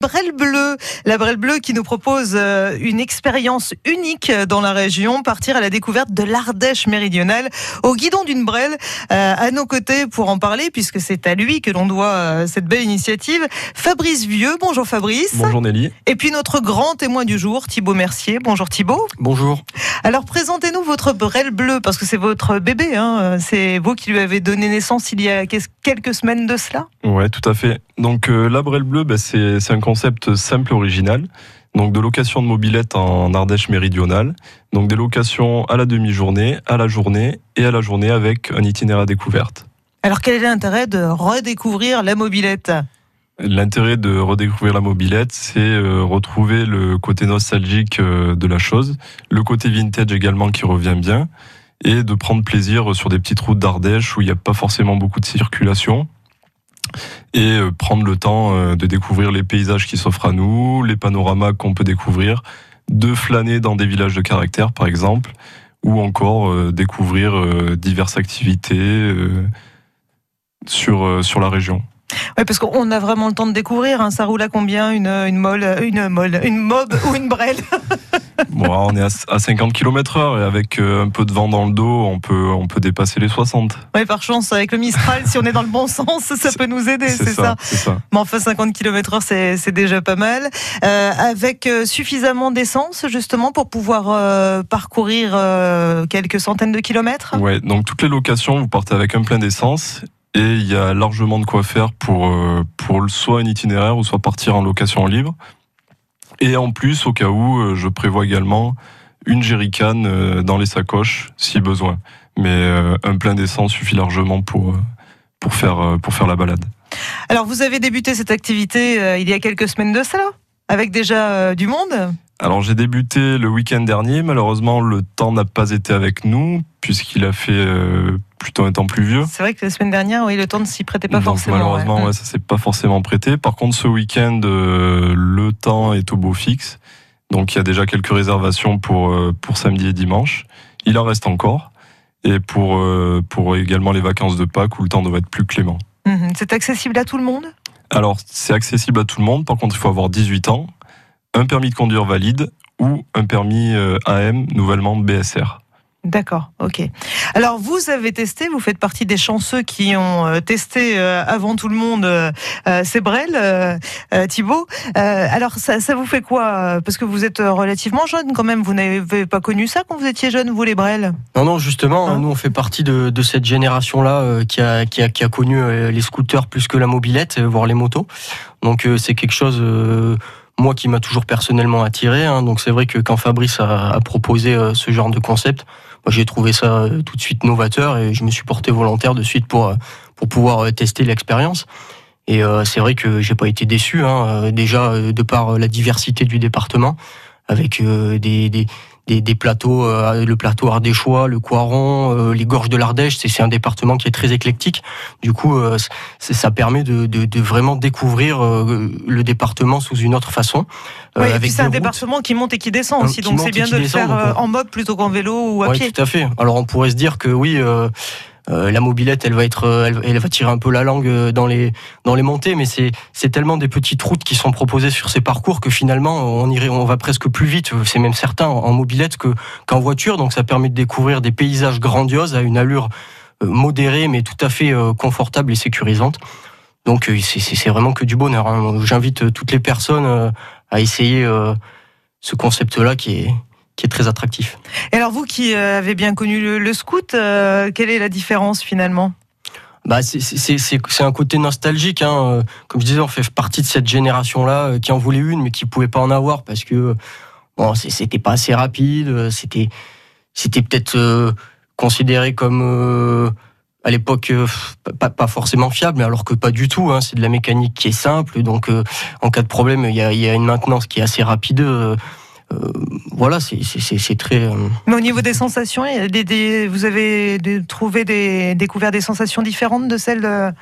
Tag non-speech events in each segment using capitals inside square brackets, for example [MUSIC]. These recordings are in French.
Brel Bleu, la Brel Bleu qui nous propose euh, une expérience unique dans la région, partir à la découverte de l'Ardèche méridionale au guidon d'une Brel. Euh, à nos côtés pour en parler, puisque c'est à lui que l'on doit euh, cette belle initiative, Fabrice Vieux. Bonjour Fabrice. Bonjour Nelly. Et puis notre grand témoin du jour, Thibaut Mercier. Bonjour Thibaut. Bonjour. Alors présentez-nous votre Brel Bleu, parce que c'est votre bébé, hein. c'est vous qui lui avez donné naissance il y a quelques semaines de cela? Ouais, tout à fait. Donc la Brel Bleu, bah, c'est un concept simple original. Donc de location de mobilette en Ardèche méridionale. Donc des locations à la demi-journée, à la journée et à la journée avec un itinéraire découverte. Alors quel est l'intérêt de redécouvrir la mobilette? L'intérêt de redécouvrir la mobilette, c'est euh, retrouver le côté nostalgique euh, de la chose, le côté vintage également qui revient bien, et de prendre plaisir sur des petites routes d'Ardèche où il n'y a pas forcément beaucoup de circulation, et euh, prendre le temps euh, de découvrir les paysages qui s'offrent à nous, les panoramas qu'on peut découvrir, de flâner dans des villages de caractère par exemple, ou encore euh, découvrir diverses activités sur, sur la région. Oui, parce qu'on a vraiment le temps de découvrir. Hein. Ça roule à combien une, une molle, une molle, une mob ou une brelle [LAUGHS] Bon, on est à 50 km/h et avec euh, un peu de vent dans le dos, on peut, on peut dépasser les 60. Oui, par chance, avec le Mistral, si on est dans le bon [LAUGHS] sens, ça peut nous aider, c'est ça, ça. Mais enfin, 50 km/h, c'est déjà pas mal. Euh, avec euh, suffisamment d'essence, justement, pour pouvoir parcourir quelques centaines de kilomètres? Oui, donc toutes les locations, vous partez avec un plein d'essence et il y a largement de quoi faire pour, pour soit un itinéraire ou soit partir en location libre. Et en plus, au cas où, euh, je prévois également une jerrycan euh, dans les sacoches si besoin. Mais euh, un plein d'essence suffit largement pour, pour, faire, pour faire la balade. Alors, vous avez débuté cette activité il y a quelques semaines de cela, avec déjà du monde? Alors j'ai débuté le week-end dernier, malheureusement le temps n'a pas été avec nous puisqu'il a fait plutôt un temps pluvieux. C'est vrai que la semaine dernière, oui, le temps ne s'y prêtait pas forcément. Malheureusement, ouais. ça s'est pas forcément prêté. Par contre, ce week-end, euh, le temps est au beau fixe. Donc, il y a déjà quelques réservations pour, euh, pour samedi et dimanche. Il en reste encore. Et pour, euh, pour également les vacances de Pâques où le temps devrait être plus clément. Mhm. C'est accessible à tout le monde? Alors, c'est accessible à tout le monde. Par contre, il faut avoir 18 ans, un permis de conduire valide ou un permis AM nouvellement BSR. D'accord, ok. Alors vous avez testé, vous faites partie des chanceux qui ont euh, testé euh, avant tout le monde euh, ces brels, Thibault. alors ça, vous fait quoi? Parce que vous êtes relativement jeune quand même, vous n'avez pas connu ça quand vous étiez jeune, vous les brels Non, non, justement, hein? nous on fait partie de, cette génération-là qui a, qui, a, qui, a, connu les scooters plus que la mobilette, voire les motos. Donc c'est quelque chose moi qui m'a toujours personnellement attiré. Hein. donc c'est vrai que quand Fabrice a, proposé ce genre de concept, j'ai trouvé ça euh, tout de suite novateur et je me suis porté volontaire de suite pour, euh, pour pouvoir euh, tester l'expérience. Et c'est vrai que j'ai pas été déçu, hein, déjà de par la diversité du département, avec des, des, des, plateaux, euh, le plateau ardéchois, le Coiron, euh, les gorges de l'Ardèche. C'est un département qui est très éclectique. Du coup, euh, ça permet de, vraiment découvrir le département sous une autre façon. Oui, c'est un département qui monte et qui descend aussi, donc c'est bien de le faire en mob plutôt qu'en vélo ou à oui, Tout à fait. Alors on pourrait se dire que oui, euh, la mobilette, elle va être, euh, elle, va tirer un peu la langue euh, dans les dans les montées, mais c'est c'est tellement des petites routes qui sont proposées sur ces parcours que finalement on irait, on va presque plus vite. C'est même certain en mobilette que qu'en voiture. Donc ça permet de découvrir des paysages grandioses à une allure modérée, mais tout à fait confortable et sécurisante. Donc c'est vraiment que du bonheur. Hein. J'invite toutes les personnes à essayer ce concept-là qui est qui est très attractif. Et alors vous qui euh, avez bien connu le, scout, euh, quelle est la différence finalement? Bah, c'est un côté nostalgique. Hein. Comme je disais, on fait partie de cette génération-là euh, qui en voulait une, mais qui pouvait pas en avoir parce que bon, c'était pas assez rapide. C'était c'était peut-être considéré comme à l'époque pas, forcément fiable, mais alors que pas du tout. Hein. C'est de la mécanique qui est simple, donc en cas de problème, il y a, y a, une maintenance qui est assez rapide. Euh, voilà, c'est très. Euh, Mais au niveau des sensations, vous avez trouvé des, découvert des sensations différentes de celles de, euh,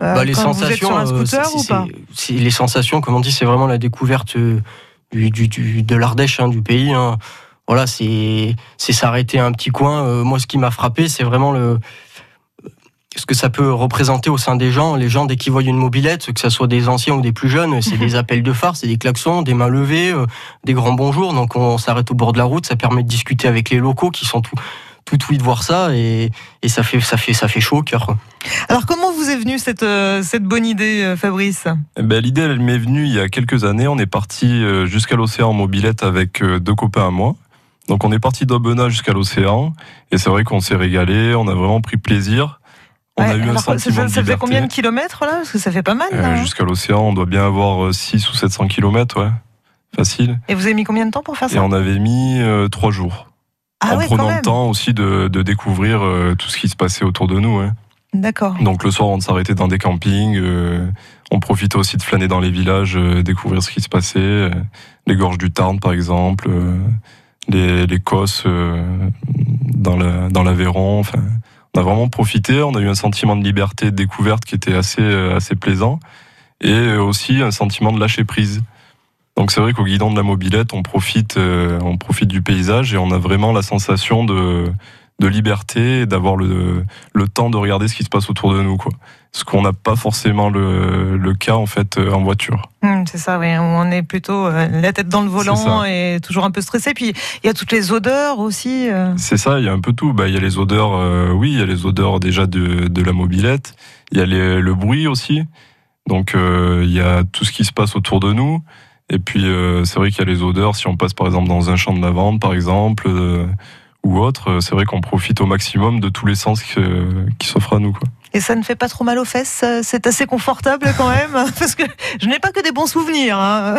bah, les quand sensations, vous êtes sur un scooter ou pas Les sensations, comme on dit, c'est vraiment la découverte du, de l'Ardèche, hein, du pays. Hein. Voilà, c'est s'arrêter un petit coin. moi, ce qui m'a frappé, c'est vraiment le ce que ça peut représenter au sein des gens. Les gens, dès qu'ils voient une mobilette, que ce soit des anciens ou des plus jeunes, c'est des appels de phare, c'est des klaxons, des mains levées, euh, des grands bonjours. Donc on s'arrête au bord de la route, ça permet de discuter avec les locaux qui sont tout tout oui de voir ça et, ça fait ça fait ça fait chaud au cœur. Alors comment vous est venue cette euh, cette bonne idée, euh, Fabrice? Eh ben, l'idée elle m'est venue il y a quelques années. On est parti jusqu'à l'océan en mobilette avec deux copains à moi. Donc on est parti d'Aubenas jusqu'à l'océan et c'est vrai qu'on s'est régalé, on a vraiment pris plaisir. On a eu un sentiment ça, fait combien de kilomètres là? Parce que ça fait pas mal. Euh, jusqu'à l'océan, on doit bien avoir 6 euh, ou 700 kilomètres, ouais. Facile. Et vous avez mis combien de temps pour faire ça? Et on avait mis euh, 3 jours. Ah en prenant le temps aussi de, de découvrir euh, tout ce qui se passait autour de nous. Ouais. D'accord. Donc le soir, on s'arrêtait dans des campings. on profitait aussi de flâner dans les villages, découvrir ce qui se passait. les gorges du Tarn, par exemple. les, les Cosses dans l'Aveyron. Dans enfin, on a vraiment profité, on a eu un sentiment de liberté de découverte qui était assez, euh, assez plaisant, et aussi un sentiment de lâcher prise. Donc c'est vrai qu'au guidon de la mobilette, on profite, euh, on profite du paysage et on a vraiment la sensation de, de liberté, d'avoir le, le temps de regarder ce qui se passe autour de nous, quoi. Ce qu'on n'a pas forcément le, le, cas en fait euh, en voiture. Mmh, c'est ça, oui. On est plutôt euh, la tête dans le volant et toujours un peu stressé. Puis il y a toutes les odeurs aussi. Euh. C'est ça, il y a un peu tout. Bah, il y a les odeurs, oui, il y a les odeurs déjà de, de la mobilette. Il y a le bruit aussi. Donc il y a tout ce qui se passe autour de nous. Et puis c'est vrai qu'il y a les odeurs. Si on passe par exemple dans un champ de lavande, par exemple ou autre, euh, c'est vrai qu'on profite au maximum de tous les sens qui s'offrent à nous. Quoi. Et ça ne fait pas trop mal aux fesses C'est assez confortable quand même [LAUGHS] Parce que je n'ai pas que des bons souvenirs. Hein.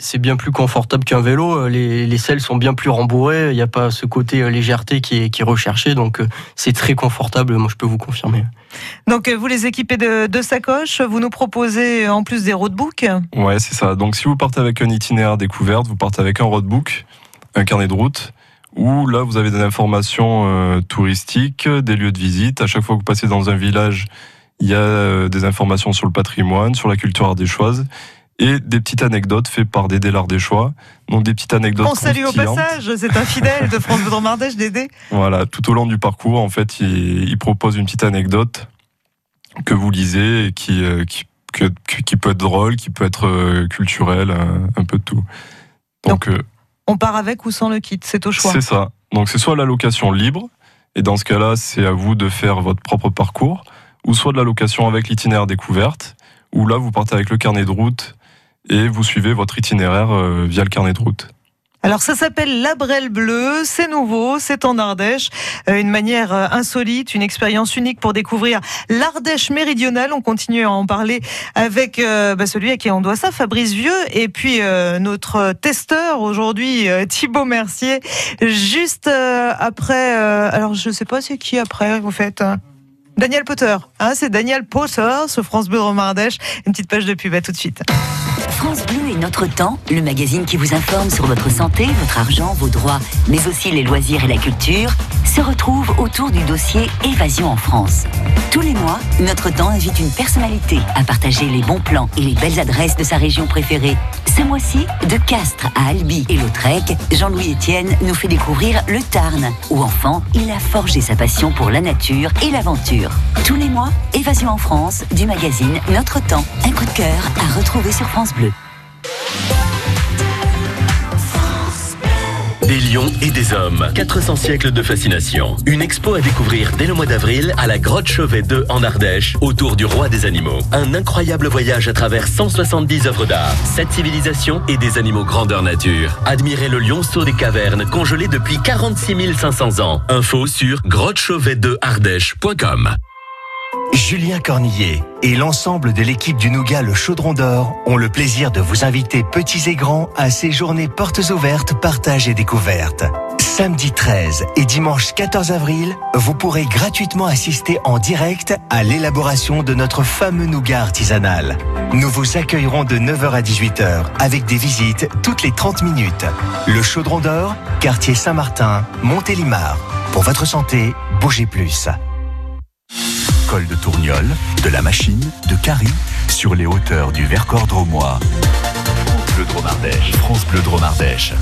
C'est bien plus confortable qu'un vélo. Les, les, selles sont bien plus rembourrées. Il n'y a pas ce côté euh, légèreté qui est, qui est recherché. Donc euh, c'est très confortable, moi je peux vous confirmer. Donc vous les équipez de, de sacoches. Vous nous proposez en plus des roadbooks Ouais, c'est ça. Donc si vous partez avec un itinéraire découverte, vous partez avec un roadbook, un carnet de route où là vous avez des informations euh, touristiques, des lieux de visite. À chaque fois que vous passez dans un village, il y a euh, des informations sur le patrimoine, sur la culture ardéchoise et des petites anecdotes faites par Dédé l'Ardéchois. Donc des petites anecdotes. On salue au passage, c'est un fidèle de France Bleu [LAUGHS] Mardèche, Dédé. Voilà, tout au long du parcours, en fait, il, propose une petite anecdote que vous lisez et qui, euh, qui, qui peut être drôle, qui peut être culturelle, un, peu de tout. Donc, Donc on part avec ou sans le kit, c'est au choix. C'est ça. Donc c'est soit la location libre, et dans ce cas-là, c'est à vous de faire votre propre parcours, ou soit de la location avec l'itinéraire découverte, où là, vous partez avec le carnet de route et vous suivez votre itinéraire euh, via le carnet de route. Alors ça s'appelle la Brelle Bleue, c'est nouveau, c'est en Ardèche, euh, une manière euh, insolite, une expérience unique pour découvrir l'Ardèche méridionale. On continue à en parler avec euh, bah, celui à qui on doit ça, Fabrice Vieux, et puis notre testeur aujourd'hui, Thibaut Mercier, juste après. alors je sais pas c'est qui après, vous faites. Hein Daniel Potter, hein, c'est Daniel Potter sur France Bleu Romardèche. Une petite page de pub, à tout de suite. France Bleu et Notre Temps, le magazine qui vous informe sur votre santé, votre argent, vos droits, mais aussi les loisirs et la culture, se retrouve autour du dossier Évasion en France. Tous les mois, Notre Temps invite une personnalité à partager les bons plans et les belles adresses de sa région préférée. Ce mois-ci, de Castres à Albi et Lautrec, Jean-Louis Etienne nous fait découvrir le Tarn, où enfant, il a forgé sa passion pour la nature et l'aventure. Tous les mois, Évasion en France, du magazine Notre Temps. Un coup de cœur à retrouver sur France Bleu. Des lions et des hommes. 400 siècles de fascination. Une expo à découvrir dès le mois d'avril à la grotte Chauvet 2 en Ardèche, autour du roi des animaux. Un incroyable voyage à travers 170 œuvres d'art, 7 civilisations et des animaux grandeur nature. Admirez le lionceau des cavernes, congelé depuis 46 500 ans. Info sur grottechauvet2ardèche.com. Julien Cornillet et l'ensemble de l'équipe du Nougat Le Chaudron d'Or ont le plaisir de vous inviter petits et grands à ces journées portes ouvertes, partage et découverte. Samedi 13 et dimanche 14 avril, vous pourrez gratuitement assister en direct à l'élaboration de notre fameux nougat artisanal. Nous vous accueillerons de 9h à 18h avec des visites toutes les 30 minutes. Le Chaudron d'Or, quartier Saint-Martin, Montélimar. Pour votre santé, bougez plus l'école de Tourniol, de la machine, de Carrie, sur les hauteurs du Vercors drômois. France Bleu Dromardèche. France Bleu Dromardèche.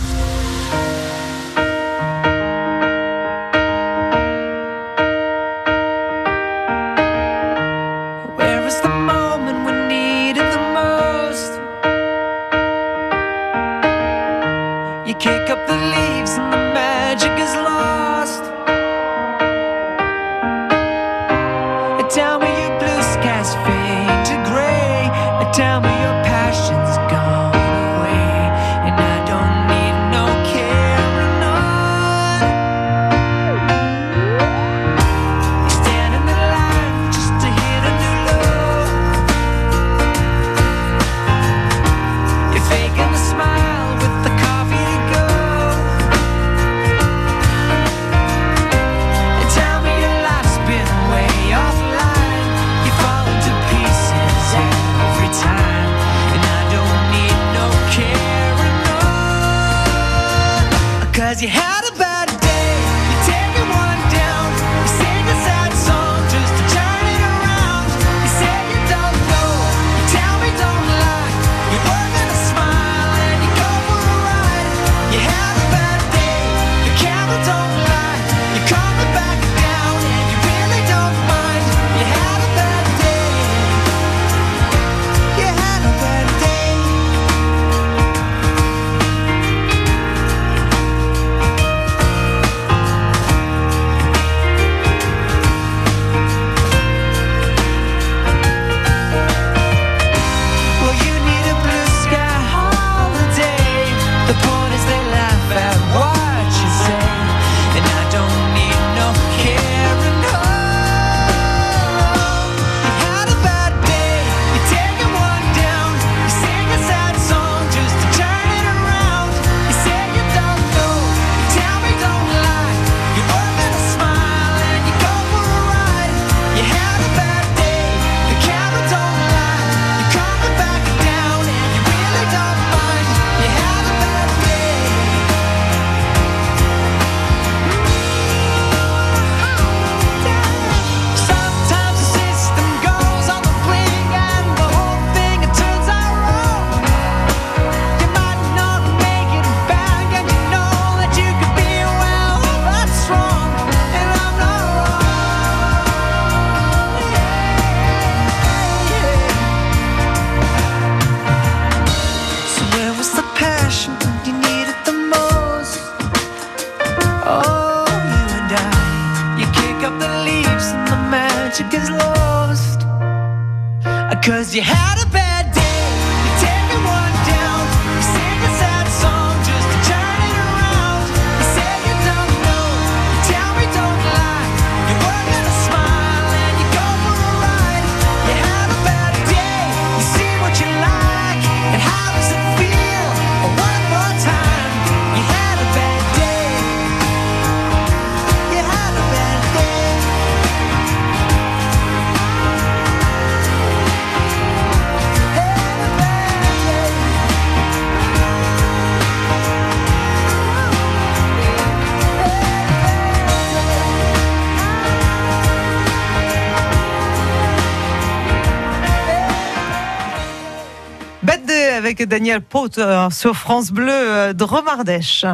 Avec Daniel Potter sur France Bleu euh, Dromardèche.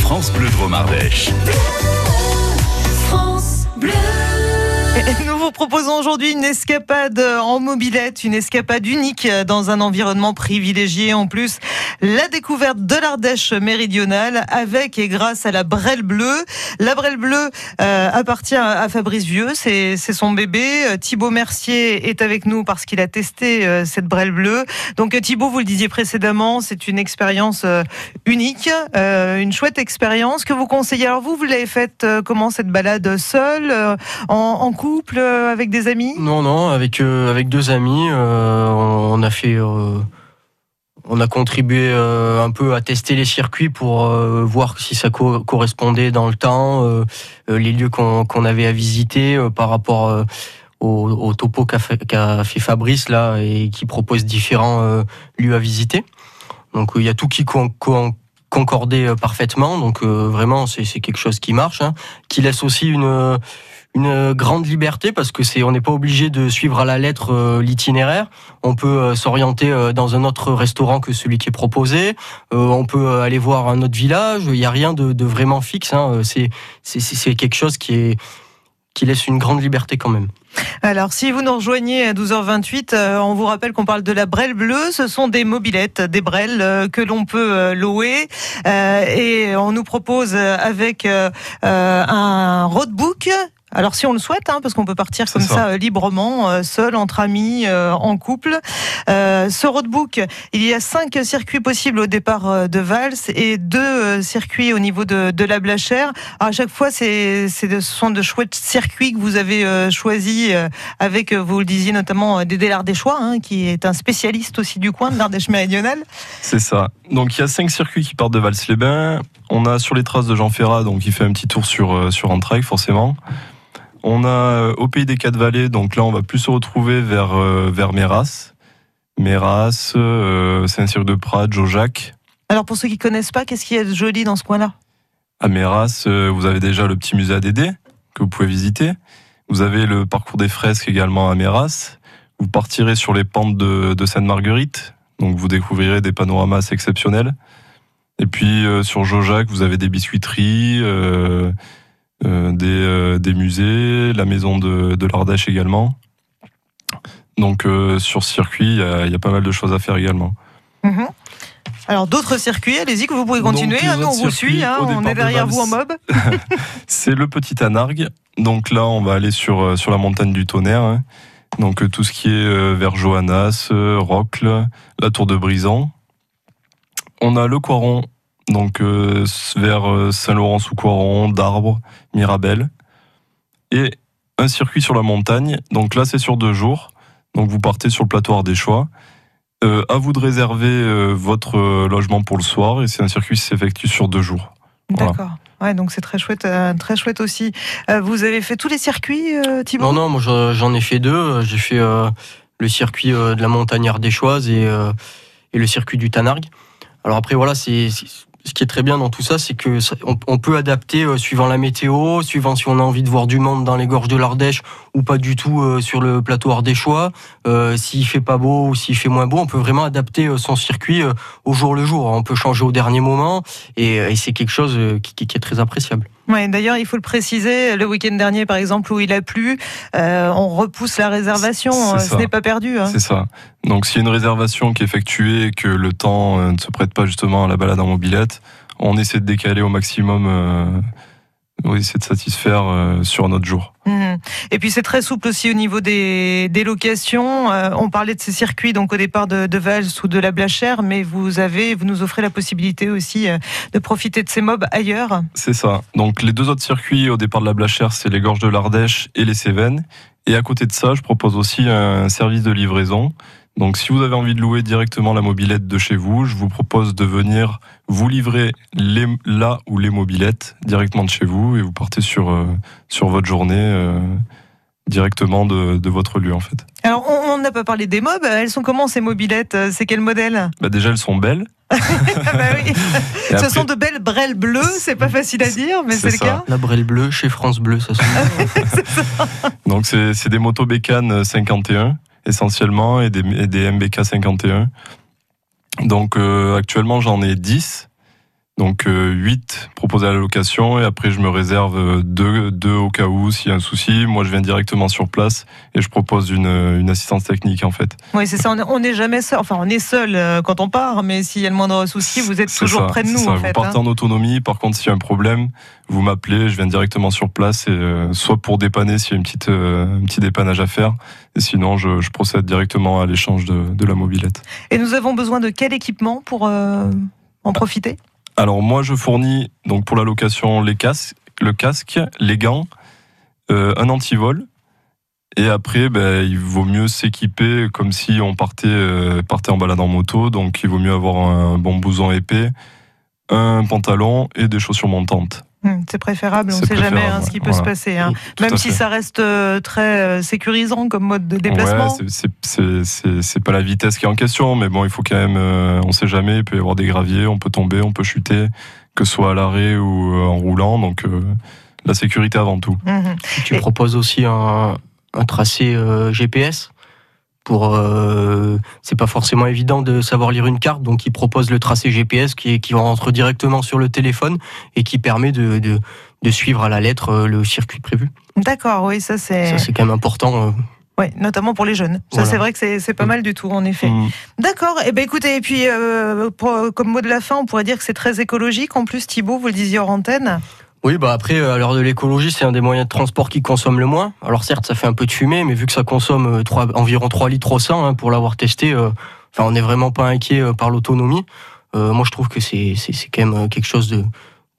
France Bleu Drôme Ardèche. France Bleu. Et nous vous proposons aujourd'hui une escapade en mobilette, une escapade unique dans un environnement privilégié. En plus, la découverte de l'Ardèche méridionale avec et grâce à la Brelle Bleue. La Brelle Bleue euh, appartient à Fabrice Vieux, c'est son bébé. Euh, Thibaut Mercier est avec nous parce qu'il a testé euh, cette Brelle Bleue. Donc Thibaut, vous le disiez précédemment, c'est une expérience unique, une chouette expérience que vous conseillez. Alors vous, vous l'avez faite comment cette balade seule, en, couple, avec des amis? Non, non, avec, euh, avec deux amis, euh, on a fait. euh, on a contribué euh, un peu à tester les circuits pour euh, voir si ça co- correspondait dans le temps, euh, euh, les lieux qu'on qu'on avait à visiter euh, par rapport euh, au, topo qu'a fait, qu'a fait Fabrice là et qui propose différents euh, lieux à visiter. Donc euh, il y a tout qui con- con- concordait euh, parfaitement. Donc euh, vraiment c'est quelque chose qui marche, hein, qui laisse aussi une une grande liberté parce que c'est on n'est pas obligé de suivre à la lettre euh, l'itinéraire. On peut euh, s'orienter euh, dans un autre restaurant que celui qui est proposé. Euh, on peut euh, aller voir un autre village. Il n'y a rien de, vraiment fixe. hein. Euh, C'est c'est quelque chose qui est qui laisse une grande liberté quand même. Alors, si vous nous rejoignez à 12h28, euh, on vous rappelle qu'on parle de la Brelle bleue. Ce sont des mobilettes, des Brelles euh, que l'on peut euh, louer. Euh, et on nous propose euh, avec euh, euh, un roadbook. Alors si on le souhaite, hein, parce qu'on peut partir comme ça. ça, euh, librement, euh, seul, entre amis, euh, en couple. Ce roadbook, il y a cinq circuits possibles au départ de Vals et deux circuits au niveau de, de la Blachère. Alors, à chaque fois, c'est, ce sont de chouettes circuits que vous avez choisis avec, vous le disiez notamment, Dédé Lardéchois, hein, qui est un spécialiste aussi du coin de l'Ardèche méridionale. C'est ça. Donc il y a cinq circuits qui partent de Vals-les-Bains. On a sur les traces de Jean Ferrat, donc il fait un petit tour sur, sur forcément. On a euh, au pays des quatre vallées, donc là on va plus se retrouver vers, euh, vers Méras. Méras, euh, Saint-Cyr de Prades, Jojac. Alors pour ceux qui connaissent pas, qu'est-ce qu'il y a de joli dans ce coin-là? À Méras, vous avez déjà le petit musée à Dédé que vous pouvez visiter. Vous avez le parcours des fresques également à Méras. Vous partirez sur les pentes de, de Sainte-Marguerite, donc vous découvrirez des panoramas assez exceptionnels. Et puis euh, sur Jojac, vous avez des biscuiteries, euh, des, euh, des musées, la maison de, de l'Ardèche également. Donc euh, sur ce circuit, il y, a, il y a pas mal de choses à faire également. Mhm. Alors d'autres circuits, allez-y que vous pouvez continuer. hein, nous on vous suit, hein, on est de derrière vous en mob. [LAUGHS] [LAUGHS] C'est le petit Anargue. Donc là, on va aller sur, euh, sur la montagne du tonnerre. hein. Donc euh, tout ce qui est euh, vers Johannas, euh, Rocle, la tour de Brison. On a le Coiron, donc euh, vers euh, Saint-Laurent-sous-Coiron, d'Arbre, Mirabel. Et un circuit sur la montagne. Donc là, c'est sur deux jours. Donc vous partez sur le plateau choix. Euh, à vous de réserver euh, votre euh, logement pour le soir et c'est un circuit qui s'effectue sur deux jours. Voilà. D'accord. Ouais, donc c'est très chouette, euh, très chouette aussi. Euh, vous avez fait tous les circuits, euh, Thibaut? Non, non, moi j'en ai fait deux. J'ai fait euh, le circuit euh, de la montagne ardéchoise et, euh, et le circuit du Tanargue. Alors après, voilà, c'est- ce qui est très bien dans tout ça, c'est que on, peut adapter euh, suivant la météo, suivant si on a envie de voir du monde dans les gorges de l'Ardèche ou pas du tout euh, sur le plateau ardéchois. Euh, s'il fait pas beau ou s'il fait moins beau, on peut vraiment adapter euh, son circuit au jour le jour. On peut changer au dernier moment et, c'est quelque chose qui est très appréciable. Ouais, D'ailleurs, il faut le préciser, le week-end dernier, par exemple, où il a plu, euh, on repousse la réservation. Euh, ça. Ce n'est pas perdu. hein. C'est ça. Donc s'il y a une réservation qui est effectuée et que le temps euh, ne se prête pas justement à la balade en mobilette, on essaie de décaler au maximum, on essaie de satisfaire euh, sur un autre jour. Mhm. Et puis c'est très souple aussi au niveau des, des locations. Euh, on parlait de ces circuits donc au départ de, de Vals ou de la Blachère, mais vous avez, vous nous offrez la possibilité aussi euh, de profiter de ces mobs ailleurs. C'est ça. Donc les deux autres circuits au départ de la Blachère, c'est les gorges de l'Ardèche et les Cévennes. Et à côté de ça, je propose aussi un service de livraison. Donc si vous avez envie de louer directement la mobilette de chez vous, je vous propose de venir vous livrer les, là ou les mobilettes directement de chez vous et vous partez sur, euh, sur votre journée euh, directement de, de votre lieu en fait. Alors on n'a pas parlé des mobs. Elles sont comment ces mobilettes? Euh, C'est quel modèle? Bah déjà elles sont belles. [LAUGHS] Ah bah oui. Ce après- sont de belles brelles bleues. C'est pas facile à dire, mais c'est le ça. cas. La Brelle Bleue chez France Bleu, ça se [LAUGHS] Donc c'est c'est des motos bécanes 51 essentiellement et des, et des MBK 51. Donc euh, actuellement j'en ai 10. Donc euh, 8 proposés à la location et après je me réserve 2 deux, au cas où s'il y a un souci. Moi je viens directement sur place et je propose une, une assistance technique en fait. Oui, c'est ça. On est- On n'est jamais seul. Enfin, on est seul euh, quand on part, mais s'il y a le moindre souci, vous êtes toujours ça, près de nous, ça. en Vous fait. partez hein. en autonomie. Par contre, s'il y a un problème, vous m'appelez. Je viens directement sur place, et, euh, soit pour dépanner s'il y a une petite, euh, un petit dépannage à faire, et sinon je, je procède directement à l'échange de, de la mobilette. Et nous avons besoin de quel équipement pour euh, en profiter? Alors moi, je fournis donc pour la location le casque, les gants, euh, un antivol. Et après, ben, il vaut mieux s'équiper comme si on partait, euh, en balade en moto. Donc, il vaut mieux avoir un bon blouson épais, un pantalon et des chaussures montantes. Hum, C'est préférable, on ne sait jamais hein, ce qui peut voilà. se passer. hein. Tout Même si fait. ça reste euh, très euh, sécurisant comme mode de déplacement. Ouais, c'est- pas la vitesse qui est en question, mais bon, il faut quand même, euh, on sait jamais, il peut y avoir des graviers, on peut tomber, on peut chuter, que ce soit à l'arrêt ou en roulant. Donc, euh, la sécurité avant tout. Mhm. Tu Et- proposes aussi un, un tracé euh, GPS pour. euh, c'est pas forcément évident de savoir lire une carte, donc il propose le tracé GPS qui, qui rentre directement sur le téléphone et qui permet de, de, de suivre à la lettre euh, le circuit prévu. D'accord, oui, ça c'est. Ça, c'est quand même important. euh, Ouais, notamment pour les jeunes. Ça, Voilà. c'est vrai que c'est c'est pas mal du tout, en effet. Mm. D'accord. Et ben écoutez, et puis euh, pour- comme mot de la fin, on pourrait dire que c'est très écologique. En plus, Thibaut, vous le disiez hors antenne. Oui, bah après, euh, à l'heure de l'écologie, c'est un des moyens de transport qui consomme le moins. Alors certes, ça fait un peu de fumée, mais vu que ça consomme euh, trois- environ 3 litres au 100 hein, pour l'avoir testé, euh, enfin, on n'est vraiment pas inquiet euh, par l'autonomie. Euh, moi, je trouve que c'est quand même quelque chose de,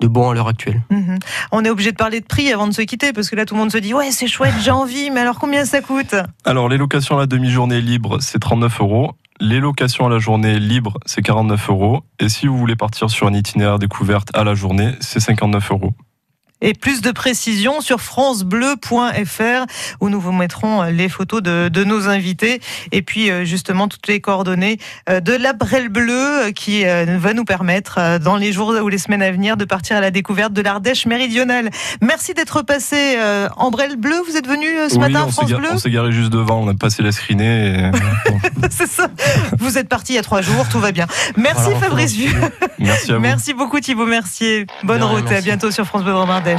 de bon à l'heure actuelle. Mhm. On est obligé de parler de prix avant de se quitter parce que là, tout le monde se dit ouais, c'est chouette, j'ai envie, mais alors combien ça coûte? Alors, les locations à la demi-journée libre, c'est 39 euros. Les locations à la journée libre, c'est 49 euros. Et si vous voulez partir sur un itinéraire découverte à la journée, c'est 59 euros. Et plus de précisions sur francebleu.fr où nous vous mettrons euh, les photos de, de nos invités et puis euh, justement toutes les coordonnées euh, de la Brelle Bleue qui va nous permettre dans les jours ou les semaines à venir de partir à la découverte de l'Ardèche méridionale. Merci d'être passé en Brelle Bleue. Vous êtes venu ce oui, matin on s'est France Bleu on s'est garé juste devant, on a passé la screenée. Et... [LAUGHS] C'est ça. Vous êtes parti il y a trois jours, tout va bien. Merci Voilà, Fabrice Vieux. Merci à vous. Merci beaucoup Thibaut Mercier. Bonne route et à bientôt sur France Bleu Dromardèche.